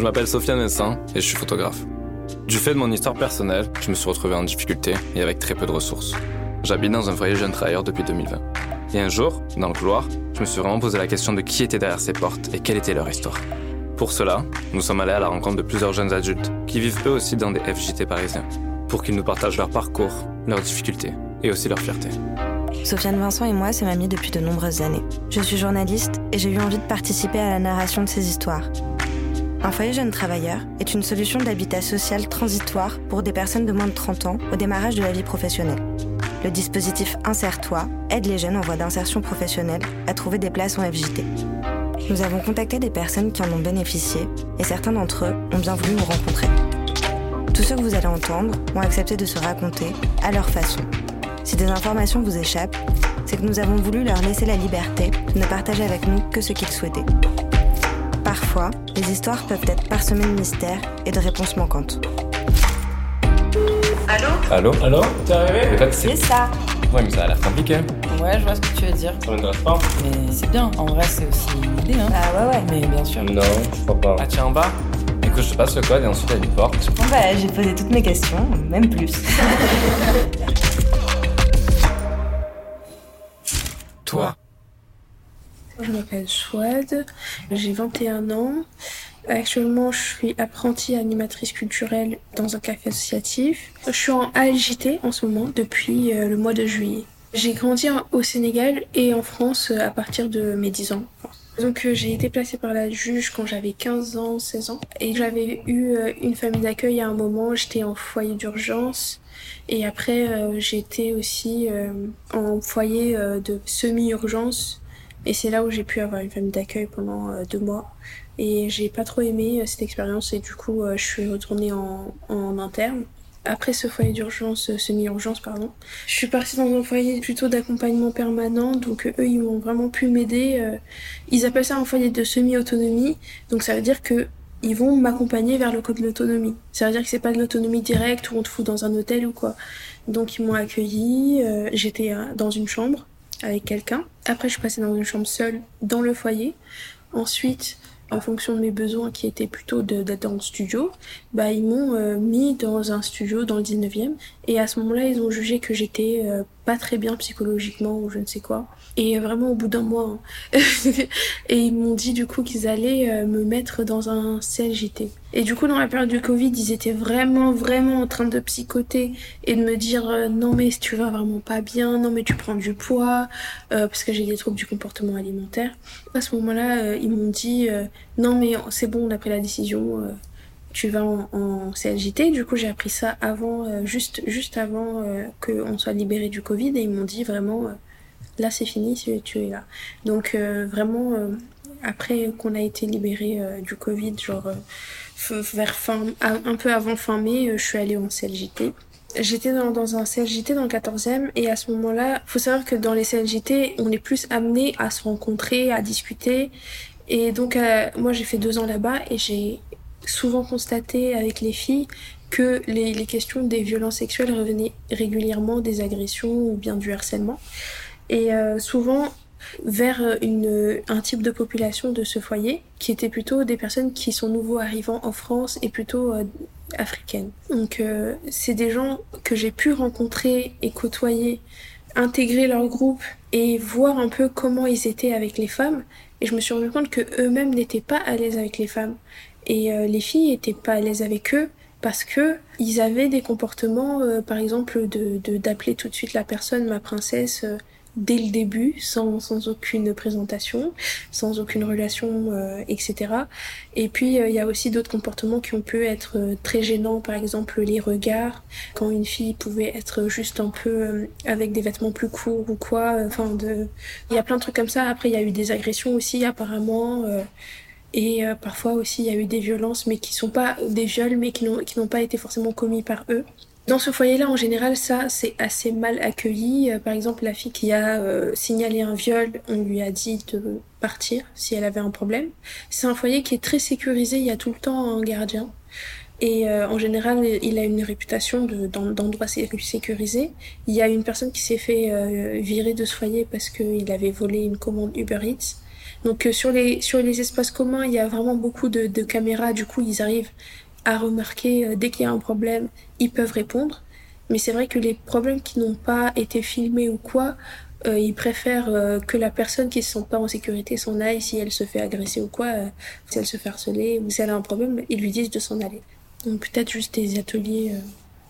Je m'appelle Sofiane Messin et je suis photographe. Du fait de mon histoire personnelle, je me suis retrouvé en difficulté et avec très peu de ressources. J'habite dans un foyer jeune travailleur depuis 2020. Et un jour, dans le couloir, je me suis vraiment posé la question de qui était derrière ces portes et quelle était leur histoire. Pour cela, nous sommes allés à la rencontre de plusieurs jeunes adultes qui vivent eux aussi dans des FJT parisiens, pour qu'ils nous partagent leur parcours, leurs difficultés et aussi leur fierté. Sofiane Vincent et moi sommes amis depuis de nombreuses années. Je suis journaliste et j'ai eu envie de participer à la narration de ces histoires. Un foyer jeune travailleur est une solution d'habitat social transitoire pour des personnes de moins de 30 ans au démarrage de la vie professionnelle. Le dispositif Insère-toi aide les jeunes en voie d'insertion professionnelle à trouver des places en FJT. Nous avons contacté des personnes qui en ont bénéficié et certains d'entre eux ont bien voulu nous rencontrer. Tous ceux que vous allez entendre ont accepté de se raconter à leur façon. Si des informations vous échappent, c'est que nous avons voulu leur laisser la liberté de ne partager avec nous que ce qu'ils souhaitaient. Parfois, les histoires peuvent être parsemées de mystères et de réponses manquantes. Allô Allô Allô T'es arrivé C'est ça Ouais, mais ça a l'air compliqué. Ouais, je vois ce que tu veux dire. Ça m'intéresse pas Mais c'est bien, en vrai, c'est aussi une idée, hein. Ah ouais ouais. Mais bien sûr. Non, je crois pas. Ah tiens, en bas Écoute, je te passe le code et ensuite il y a une porte. Bon bah j'ai posé toutes mes questions, même plus. Je m'appelle Chouad, j'ai 21 ans. Actuellement, je suis apprentie animatrice culturelle dans un café associatif. Je suis en ALJT en ce moment depuis euh, le mois de juillet. J'ai grandi au Sénégal et en France euh, à partir de mes 10 ans. Donc euh, j'ai été placée par la juge quand j'avais 15 ans, 16 ans. Et j'avais eu une famille d'accueil à un moment, j'étais en foyer d'urgence. Et après, été aussi en foyer de semi-urgence. Et c'est là où j'ai pu avoir une famille d'accueil pendant euh, deux mois. Et j'ai pas trop aimé euh, cette expérience et du coup, euh, je suis retournée en, en interne. Après ce foyer d'urgence, semi-urgence, pardon, je suis partie dans un foyer plutôt d'accompagnement permanent. Donc eux, ils m'ont vraiment pu m'aider. Ils appellent ça un foyer de semi-autonomie. Donc ça veut dire que ils vont m'accompagner vers le code de l'autonomie. Ça veut dire que c'est pas de l'autonomie directe où on te fout dans un hôtel ou quoi. Donc ils m'ont accueilli, j'étais dans une chambre avec quelqu'un. Après je passée dans une chambre seule dans le foyer. Ensuite, en fonction de mes besoins qui étaient plutôt d'être dans le studio, bah ils m'ont euh, mis dans un studio dans le 19e et à ce moment-là, ils ont jugé que j'étais euh, pas très bien psychologiquement ou je ne sais quoi. Et vraiment au bout d'un mois. hein. et ils m'ont dit du coup qu'ils allaient euh, me mettre dans un CLJT. Et du coup, dans la période du Covid, ils étaient vraiment, vraiment en train de psychoter et de me dire euh, non mais tu vas vraiment pas bien, non mais tu prends du poids, parce que j'ai des troubles du comportement alimentaire. À ce moment-là, ils m'ont dit non mais c'est bon, on a pris la décision. Tu vas en, en CLJT. Du coup, j'ai appris ça avant, euh, juste, juste avant euh, qu'on soit libéré du Covid, et ils m'ont dit vraiment, euh, là c'est fini, tu, es là. Donc euh, vraiment, après qu'on a été libéré du Covid, genre vers fin, un peu avant fin mai, je suis allée en CLJT. J'étais dans, dans un CLJT dans le 14e et à ce moment-là, faut savoir que dans les CLJT, on est plus amené à se rencontrer, à discuter. Et donc, moi, j'ai fait deux ans là-bas et j'ai souvent constaté avec les filles que les, questions des violences sexuelles revenaient régulièrement, des agressions ou bien du harcèlement. Et euh, souvent vers une, un type de population de ce foyer qui était plutôt des personnes qui sont nouveaux arrivants en France et plutôt euh, africaines. Donc euh, c'est des gens que j'ai pu rencontrer et côtoyer, intégrer leur groupe et voir un peu comment ils étaient avec les femmes. Et je me suis rendu compte que eux-mêmes n'étaient pas à l'aise avec les femmes. Et euh, les filles étaient pas à l'aise avec eux parce que ils avaient des comportements, euh, par exemple, de d'appeler tout de suite la personne ma princesse euh, dès le début, sans, sans aucune présentation, sans aucune relation, etc. Et puis il y a aussi d'autres comportements qui ont pu être très gênants, par exemple les regards, quand une fille pouvait être juste un peu avec des vêtements plus courts ou quoi. Enfin, il y a plein de trucs comme ça. Après, il y a eu des agressions aussi apparemment. Et euh, parfois aussi, il y a eu des violences, mais qui sont pas des viols, mais qui n'ont pas été forcément commis par eux. Dans ce foyer-là, en général, ça, c'est assez mal accueilli. Euh, par exemple, la fille qui a euh, signalé un viol, on lui a dit de partir si elle avait un problème. C'est un foyer qui est très sécurisé, il y a tout le temps un gardien. Et euh, en général, il a une réputation de- d'en- d'endroit sé- sécurisé. Il y a une personne qui s'est fait euh, virer de ce foyer parce qu'il avait volé une commande Uber Eats. Donc euh, sur les sur les espaces communs, il y a vraiment beaucoup de, de caméras. Du coup, ils arrivent à remarquer euh, dès qu'il y a un problème, ils peuvent répondre. Mais c'est vrai que les problèmes qui n'ont pas été filmés ou quoi, euh, ils préfèrent euh, que la personne qui se sent pas en sécurité s'en aille si elle se fait agresser ou quoi, euh, si elle se fait harceler ou si elle a un problème, ils lui disent de s'en aller. Donc peut-être juste des ateliers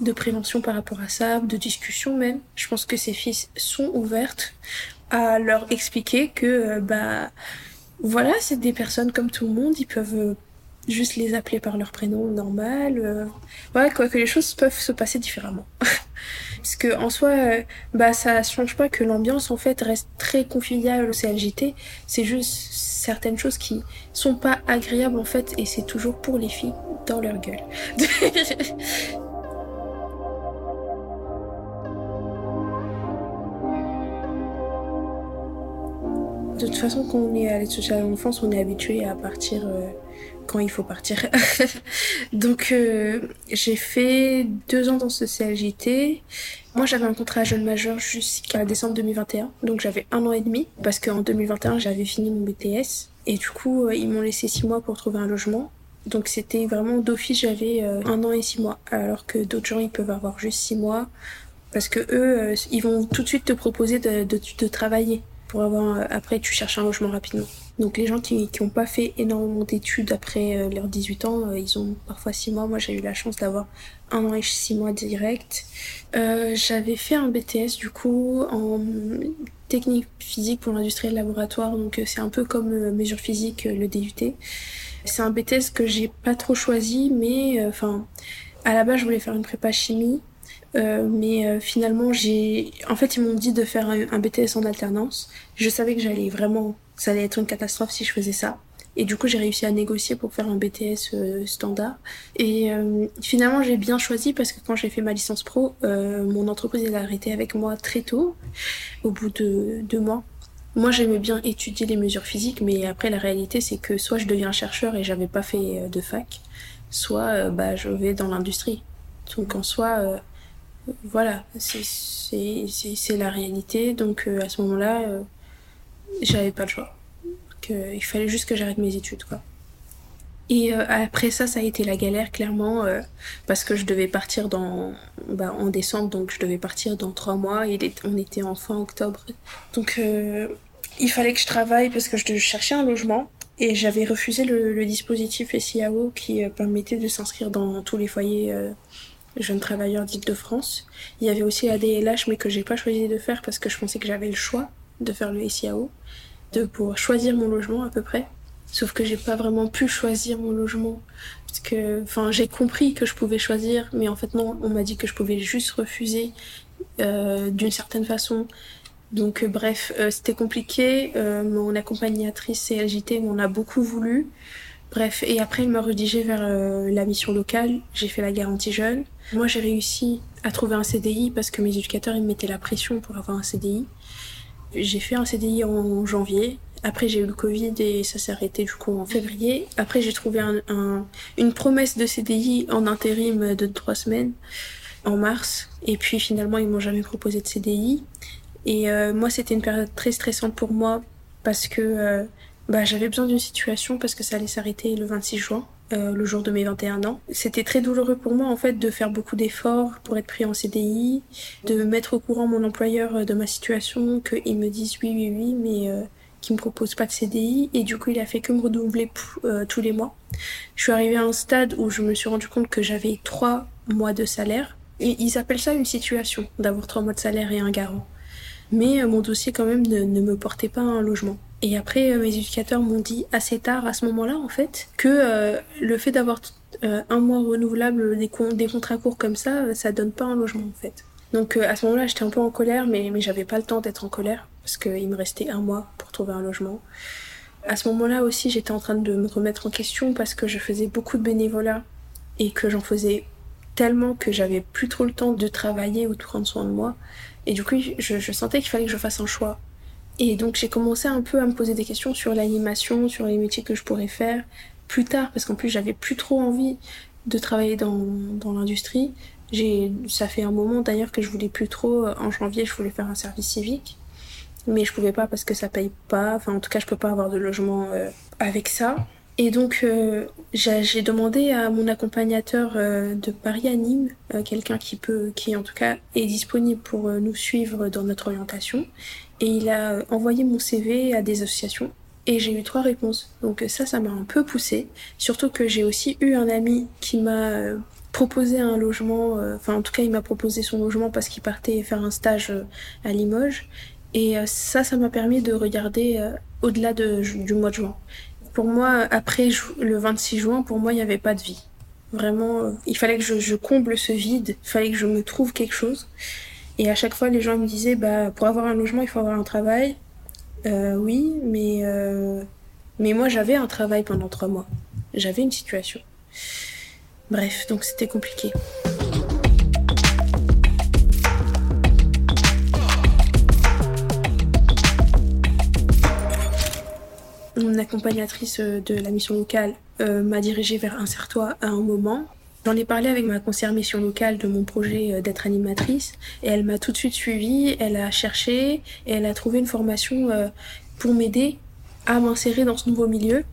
de prévention par rapport à ça, de discussion même. Je pense que ces filles sont ouvertes à leur expliquer que bah voilà, c'est des personnes comme tout le monde, ils peuvent juste les appeler par leur prénom normal. voilà, quoi que les choses peuvent se passer différemment. Parce que en soi, euh, bah ça change pas que l'ambiance en fait reste très conviviale au CLJT. C'est juste certaines choses qui sont pas agréables en fait, et c'est toujours pour les filles dans leur gueule. De toute façon, quand on est à l'aide sociale à l'enfance, on est habitué à partir euh, quand il faut partir. Donc euh, j'ai fait deux ans dans ce CLJT. Moi j'avais un contrat jeune majeur jusqu'à décembre 2021, donc j'avais un an et demi parce qu'en 2021 j'avais fini mon BTS et du coup euh, ils m'ont laissé six mois pour trouver un logement. Donc c'était vraiment d'office j'avais un an et six mois, alors que d'autres gens ils peuvent avoir juste six mois parce que eux ils vont tout de suite te proposer de travailler pour avoir après tu cherches un logement rapidement. Donc les gens qui n'ont pas fait énormément d'études après euh, leurs 18 ans, euh, ils ont parfois 6 mois. Moi j'ai eu la chance d'avoir un an et 6 mois direct. Euh, J'avais fait un BTS du coup en technique physique pour l'industrie laboratoire, donc euh, c'est un peu comme mesure physique le DUT. C'est un BTS que j'ai pas trop choisi, mais enfin à la base je voulais faire une prépa chimie. Euh, mais finalement, j'ai, en fait, ils m'ont dit de faire un, BTS en alternance. Je savais que j'allais vraiment ça allait être une catastrophe si je faisais ça. Et du coup, j'ai réussi à négocier pour faire un BTS euh, standard. Et euh, finalement, j'ai bien choisi parce que quand j'ai fait ma licence pro, euh, mon entreprise elle a arrêté avec moi très tôt, au bout de deux mois. Moi, j'aimais bien étudier les mesures physiques, mais après, la réalité, c'est que soit je deviens chercheur et j'avais pas fait de fac, soit bah, je vais dans l'industrie. Donc en soi, voilà, c'est la réalité. Donc à ce moment-là j'avais pas le choix. Il fallait juste que j'arrête mes études, quoi. Et euh, après ça, ça a été la galère, clairement, euh, parce que je devais partir bah, en décembre, donc je devais partir dans trois mois, et on était en fin octobre. Donc, euh, il fallait que je travaille parce que je cherchais un logement, et j'avais refusé le, le, dispositif SIAO qui permettait de s'inscrire dans tous les foyers jeunes travailleurs d'Île-de-France. Il y avait aussi la DLH, mais que j'ai pas choisi de faire parce que je pensais que j'avais le choix de faire le SIAO, de pouvoir choisir mon logement à peu près. Sauf que j'ai pas vraiment pu choisir mon logement. Parce que, enfin, j'ai compris que je pouvais choisir, mais en fait non, on m'a dit que je pouvais juste refuser euh, d'une certaine façon. Donc euh, bref, euh, c'était compliqué. Euh, mon accompagnatrice CLJT m'en a beaucoup voulu. Bref, et après il m'a redirigé vers euh, la mission locale. J'ai fait la garantie jeune. Moi j'ai réussi à trouver un CDI parce que mes éducateurs ils me mettaient la pression pour avoir un CDI. J'ai fait un CDI en janvier. Après, j'ai eu le Covid et ça s'est arrêté du coup en février. Après, j'ai trouvé un, un, une promesse de CDI en intérim de trois semaines en mars. Et puis finalement, ils m'ont jamais proposé de CDI. Et euh, moi, c'était une période très stressante pour moi parce que euh, bah, j'avais besoin d'une situation parce que ça allait s'arrêter le 26 juin. Euh, le jour de mes 21 ans. C'était très douloureux pour moi en fait de faire beaucoup d'efforts pour être pris en CDI, de mettre au courant mon employeur euh, de ma situation, qu'il me dise oui oui oui mais euh, qu'il me propose pas de CDI et du coup il a fait que me redoubler euh, tous les mois. Je suis arrivée à un stade où je me suis rendu compte que j'avais trois mois de salaire et ils appellent ça une situation d'avoir trois mois de salaire et un garant. Mais mon dossier quand même ne, ne me portait pas un logement. Et après, euh, mes éducateurs m'ont dit assez tard à ce moment-là, en fait, que euh, le fait d'avoir euh, un mois renouvelable des, con des contrats courts comme ça, ça donne pas un logement, en fait. Donc à ce moment-là, j'étais un peu en colère, mais, j'avais pas le temps d'être en colère, parce qu'il me restait un mois pour trouver un logement. À ce moment-là aussi, j'étais en train de me remettre en question parce que je faisais beaucoup de bénévolat et que j'en faisais tellement que j'avais plus trop le temps de travailler ou de prendre soin de moi. Et du coup, je sentais qu'il fallait que je fasse un choix. Et donc j'ai commencé un peu à me poser des questions sur l'animation, sur les métiers que je pourrais faire plus tard, parce qu'en plus j'avais plus trop envie de travailler dans, dans l'industrie. J'ai, ça fait un moment d'ailleurs que je voulais plus trop. En janvier, je voulais faire un service civique. mais je pouvais pas parce que ça paye pas. Enfin, en tout cas, je peux pas avoir de logement euh, avec ça. Et donc, euh, j'ai demandé à mon accompagnateur euh, de Paris à Nîmes, quelqu'un qui peut, qui en tout cas est disponible pour nous suivre dans notre orientation. Et il a envoyé mon CV à des associations. Et j'ai eu trois réponses. Donc ça, ça m'a un peu poussé. Surtout que j'ai aussi eu un ami qui m'a proposé un logement. Enfin, en tout cas, il m'a proposé son logement parce qu'il partait faire un stage à Limoges. Et euh, ça, ça m'a permis de regarder euh, au-delà de, du mois de juin. Pour moi, après le 26 juin, pour moi, il n'y avait pas de vie. Vraiment, euh, il fallait que je, comble ce vide, il fallait que je me trouve quelque chose. Et à chaque fois, les gens me disaient, bah, pour avoir un logement, il faut avoir un travail. Euh, oui, mais, euh, mais moi, j'avais un travail pendant trois mois. J'avais une situation. Bref, donc c'était compliqué. Mon accompagnatrice euh, de la mission locale euh, m'a dirigée vers Insertoi à un moment. J'en ai parlé avec ma conseillère mission locale de mon projet euh, d'être animatrice et elle m'a tout de suite suivie, elle a cherché et elle a trouvé une formation pour m'aider à m'insérer dans ce nouveau milieu.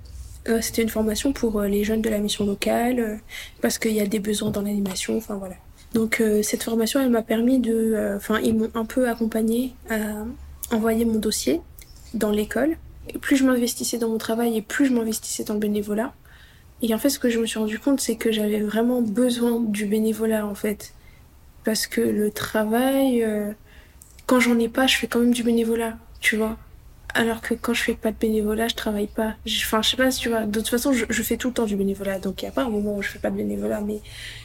C'était une formation pour les jeunes de la mission locale parce qu'il y a des besoins dans l'animation, enfin voilà. Donc cette formation, elle m'a permis de... Enfin, ils m'ont un peu accompagnée à envoyer mon dossier dans l'école plus je m'investissais dans mon travail et plus je m'investissais dans le bénévolat. Et en fait, ce que je me suis rendu compte, c'est que j'avais vraiment besoin du bénévolat, en fait. Parce que le travail, euh, quand j'en ai pas, je fais quand même du bénévolat, tu vois. Alors que quand je fais pas de bénévolat, je travaille pas. Enfin, je sais pas si tu vois. De toute façon, je, fais tout le temps du bénévolat. Donc, il y a pas un moment où je fais pas de bénévolat. Mais,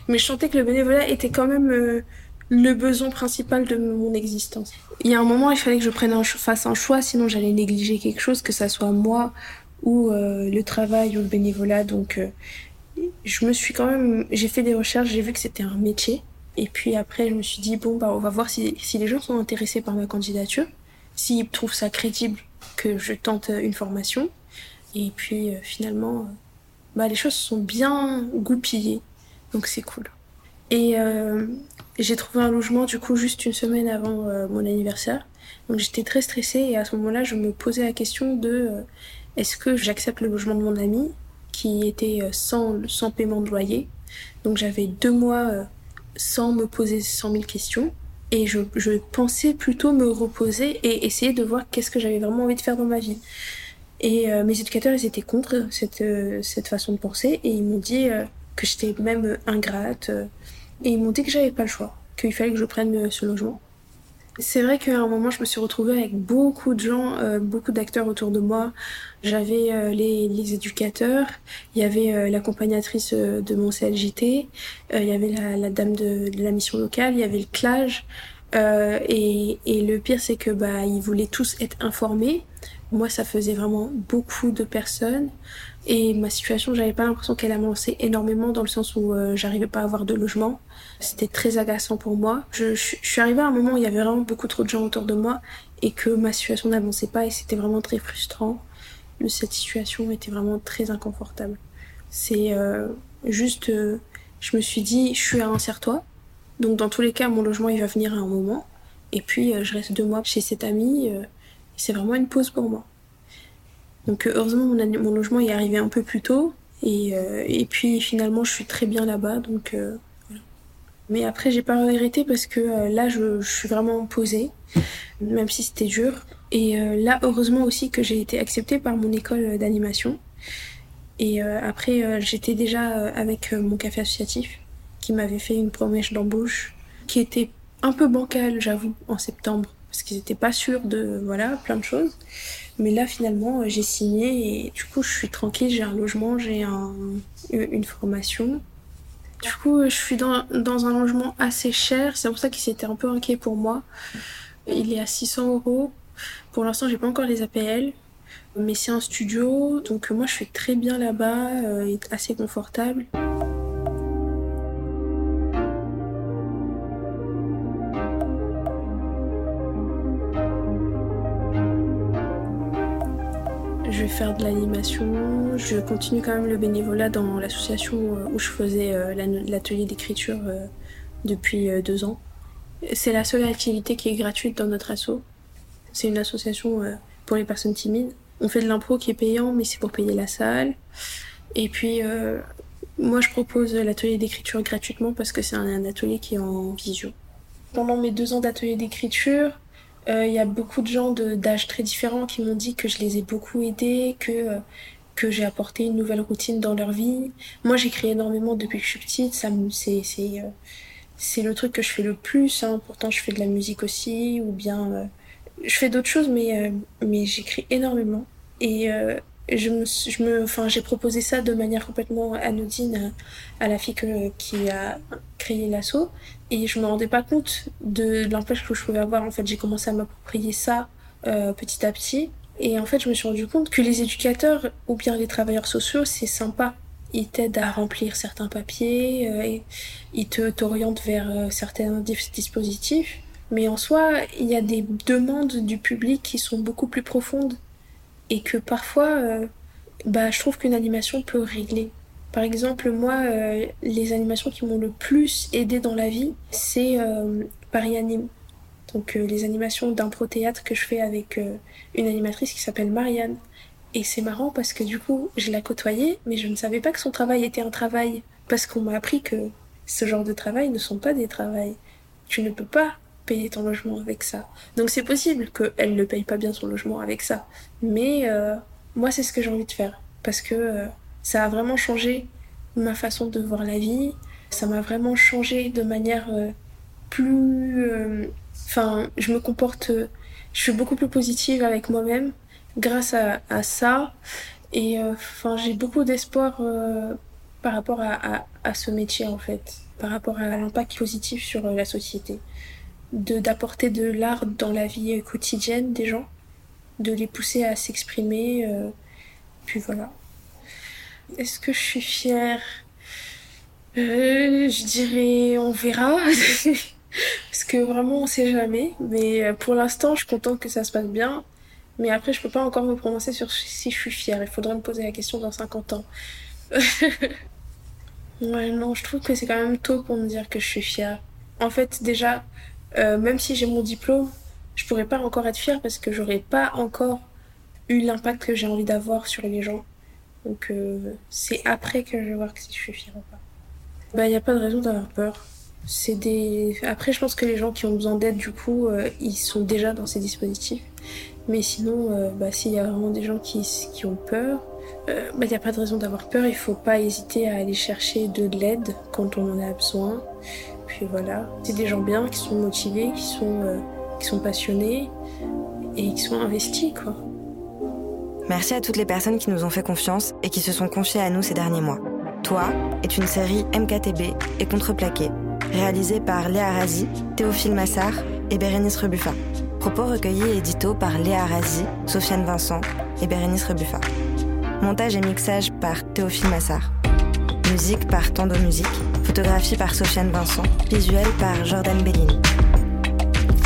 mais je sentais que le bénévolat était quand même euh, le besoin principal de mon existence. Il y a un moment, il fallait que je prenne un, fasse un choix, sinon j'allais négliger quelque chose, que ça soit moi ou euh, le travail ou le bénévolat. Donc, euh, je me suis quand même, j'ai fait des recherches, j'ai vu que c'était un métier. Et puis après, je me suis dit bon bah on va voir si, si les gens sont intéressés par ma candidature, s'ils trouvent ça crédible que je tente une formation. Et puis euh, finalement, bah les choses sont bien goupillées, donc c'est cool. Et euh, j'ai trouvé un logement du coup juste une semaine avant euh, mon anniversaire. Donc j'étais très stressée et à ce moment-là, je me posais la question de euh, est-ce que j'accepte le logement de mon ami qui était euh, sans, sans paiement de loyer. Donc j'avais deux mois sans me poser 100 000 questions. Et je, pensais plutôt me reposer et essayer de voir qu'est-ce que j'avais vraiment envie de faire dans ma vie. Et mes éducateurs, ils étaient contre cette, cette façon de penser et ils m'ont dit que j'étais même ingrate, et ils m'ont dit que j'avais pas le choix, qu'il fallait que je prenne euh, ce logement. C'est vrai qu'à un moment, je me suis retrouvée avec beaucoup de gens, euh, beaucoup d'acteurs autour de moi. J'avais euh, les, les, éducateurs, il y avait l'accompagnatrice de mon CLJT, il y avait la, la dame de, de, la mission locale, il y avait le CLAGE. et, et le pire, c'est que bah ils voulaient tous être informés. Moi, ça faisait vraiment beaucoup de personnes. Et ma situation, j'avais pas l'impression qu'elle avancé énormément dans le sens où euh, j'arrivais pas à avoir de logement. C'était très agaçant pour moi. Je, suis arrivée à un moment où il y avait vraiment beaucoup trop de gens autour de moi et que ma situation n'avançait pas et c'était vraiment très frustrant. Cette situation était vraiment très inconfortable. C'est euh, juste, euh, je me suis dit, je suis à un serre-toi. Donc dans tous les cas, mon logement, il va venir à un moment. Et puis, je reste deux mois chez cette amie. c'est vraiment une pause pour moi. Donc euh, heureusement mon, logement est arrivé un peu plus tôt. Et, euh, et puis finalement je suis très bien là-bas. Donc euh, voilà. Mais après j'ai pas regretté parce que là je, suis vraiment posée même si c'était dur. Et là heureusement aussi que j'ai été acceptée par mon école d'animation. Et après j'étais déjà avec mon café associatif qui m'avait fait une promesse d'embauche qui était un peu bancale j'avoue en septembre parce qu'ils étaient pas sûrs de voilà plein de choses mais là, finalement, j'ai signé et du coup, je suis tranquille, j'ai un logement, j'ai un, une formation. Du coup, je suis dans, un logement assez cher. C'est pour ça qu'il s'était un peu inquiet pour moi. Il est à 600 euros. Pour l'instant, j'ai pas encore les APL. Mais c'est un studio, donc moi je suis très bien là-bas, euh, assez confortable. Je vais faire de l'animation. Je continue quand même le bénévolat dans l'association euh, où je faisais euh, l'atelier d'écriture euh, depuis deux ans. C'est la seule activité qui est gratuite dans notre asso. C'est une association pour les personnes timides. On fait de l'impro qui est payant, mais c'est pour payer la salle. Et puis, moi, je propose l'atelier d'écriture gratuitement parce que c'est un, atelier qui est en visio. Pendant mes deux ans d'atelier d'écriture, euh, il y a beaucoup de gens d'âges très différents qui m'ont dit que je les ai beaucoup aidés, que, euh, que j'ai apporté une nouvelle routine dans leur vie. Moi, j'écris énormément depuis que je suis petite. Ça c'est, euh, c'est le truc que je fais le plus. Hein. Pourtant, je fais de la musique aussi, ou bien je fais d'autres choses, mais, mais j'écris énormément. Je me, je me, enfin, j'ai proposé ça de manière complètement anodine à, la fille qui a créé l'assaut et je me rendais pas compte de l'impact que je pouvais avoir. En fait, j'ai commencé à m'approprier ça euh, petit à petit et en fait, je me suis rendu compte que les éducateurs ou bien les travailleurs sociaux, c'est sympa. Ils t'aident à remplir certains papiers, euh, ils te t'orientent vers euh, certains dispositifs. Mais en soi, il y a des demandes du public qui sont beaucoup plus profondes et que parfois, euh, bah, je trouve qu'une animation peut régler. Par exemple, moi, euh, les animations qui m'ont le plus aidé dans la vie, c'est euh, Paris Anime. Donc les animations d'impro-théâtre que je fais avec une animatrice qui s'appelle Marianne. Et c'est marrant parce que du coup, je la côtoyais, mais je ne savais pas que son travail était un travail. Parce qu'on m'a appris que ce genre de travail ne sont pas des travails. Tu ne peux pas payer ton logement avec ça. Donc c'est possible qu'elle ne paye pas bien son logement avec ça. Mais euh, moi, c'est ce que j'ai envie de faire. Parce que euh, ça a vraiment changé ma façon de voir la vie. Ça m'a vraiment changé de manière euh, plus... Enfin, je me comporte... je suis beaucoup plus positive avec moi-même grâce à, ça. Et enfin, j'ai beaucoup d'espoir par rapport à, à, ce métier, en fait. Par rapport à l'impact positif sur la société de d'apporter de l'art dans la vie quotidienne des gens, de les pousser à s'exprimer. Euh, puis voilà. Est-ce que je suis fière? Euh, Je dirais on verra. Parce que vraiment on sait jamais. Mais euh, pour l'instant je suis contente que ça se passe bien. Mais après je peux pas encore me prononcer sur si je suis fière. Il faudrait me poser la question dans 50 ans. non je trouve que c'est quand même tôt pour me dire que je suis fière. En fait déjà même si j'ai mon diplôme, je pourrais pas encore être fière parce que j'aurais pas encore eu l'impact que j'ai envie d'avoir sur les gens. Donc euh, c'est après que je vais voir si je suis fière ou pas. Bah il n'y a pas de raison d'avoir peur. C'est des. Après je pense que les gens qui ont besoin d'aide du coup euh, ils sont déjà dans ces dispositifs. Mais sinon bah s'il y a vraiment des gens qui, qui ont peur, bah il n'y a pas de raison d'avoir peur. Il faut pas hésiter à aller chercher de l'aide quand on en a besoin. Puis voilà, c'est des gens bien, qui sont motivés, qui sont, euh, qui sont passionnés et qui sont investis. Merci à toutes les personnes qui nous ont fait confiance et qui se sont confiées à nous ces derniers mois. Toi est une série MKTB et Contreplaqué, réalisée par Léa Razi, Théophile Massard et Bérénice Rebuffa. Propos recueillis et édito par Léa Razi, Sofiane Vincent et Bérénice Rebuffa. Montage et mixage par Théophile Massard. Musique par Tando Musique Photographie par Sofiane Vincent. Visuel par Jordan Bellini.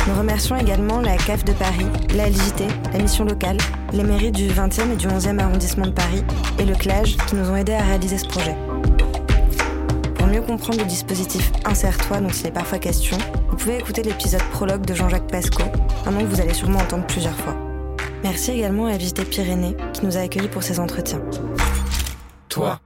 Nous remercions également la CAF de Paris, la LJT, la mission locale, les mairies du 20e et du 11e arrondissement de Paris et le CLAGE qui nous ont aidés à réaliser ce projet. Pour mieux comprendre le dispositif Insère-toi dont il est parfois question, vous pouvez écouter l'épisode prologue de Jean-Jacques Pasco, un nom que vous allez sûrement entendre plusieurs fois. Merci également à LJT Pyrénées qui nous a accueillis pour ces entretiens. Toi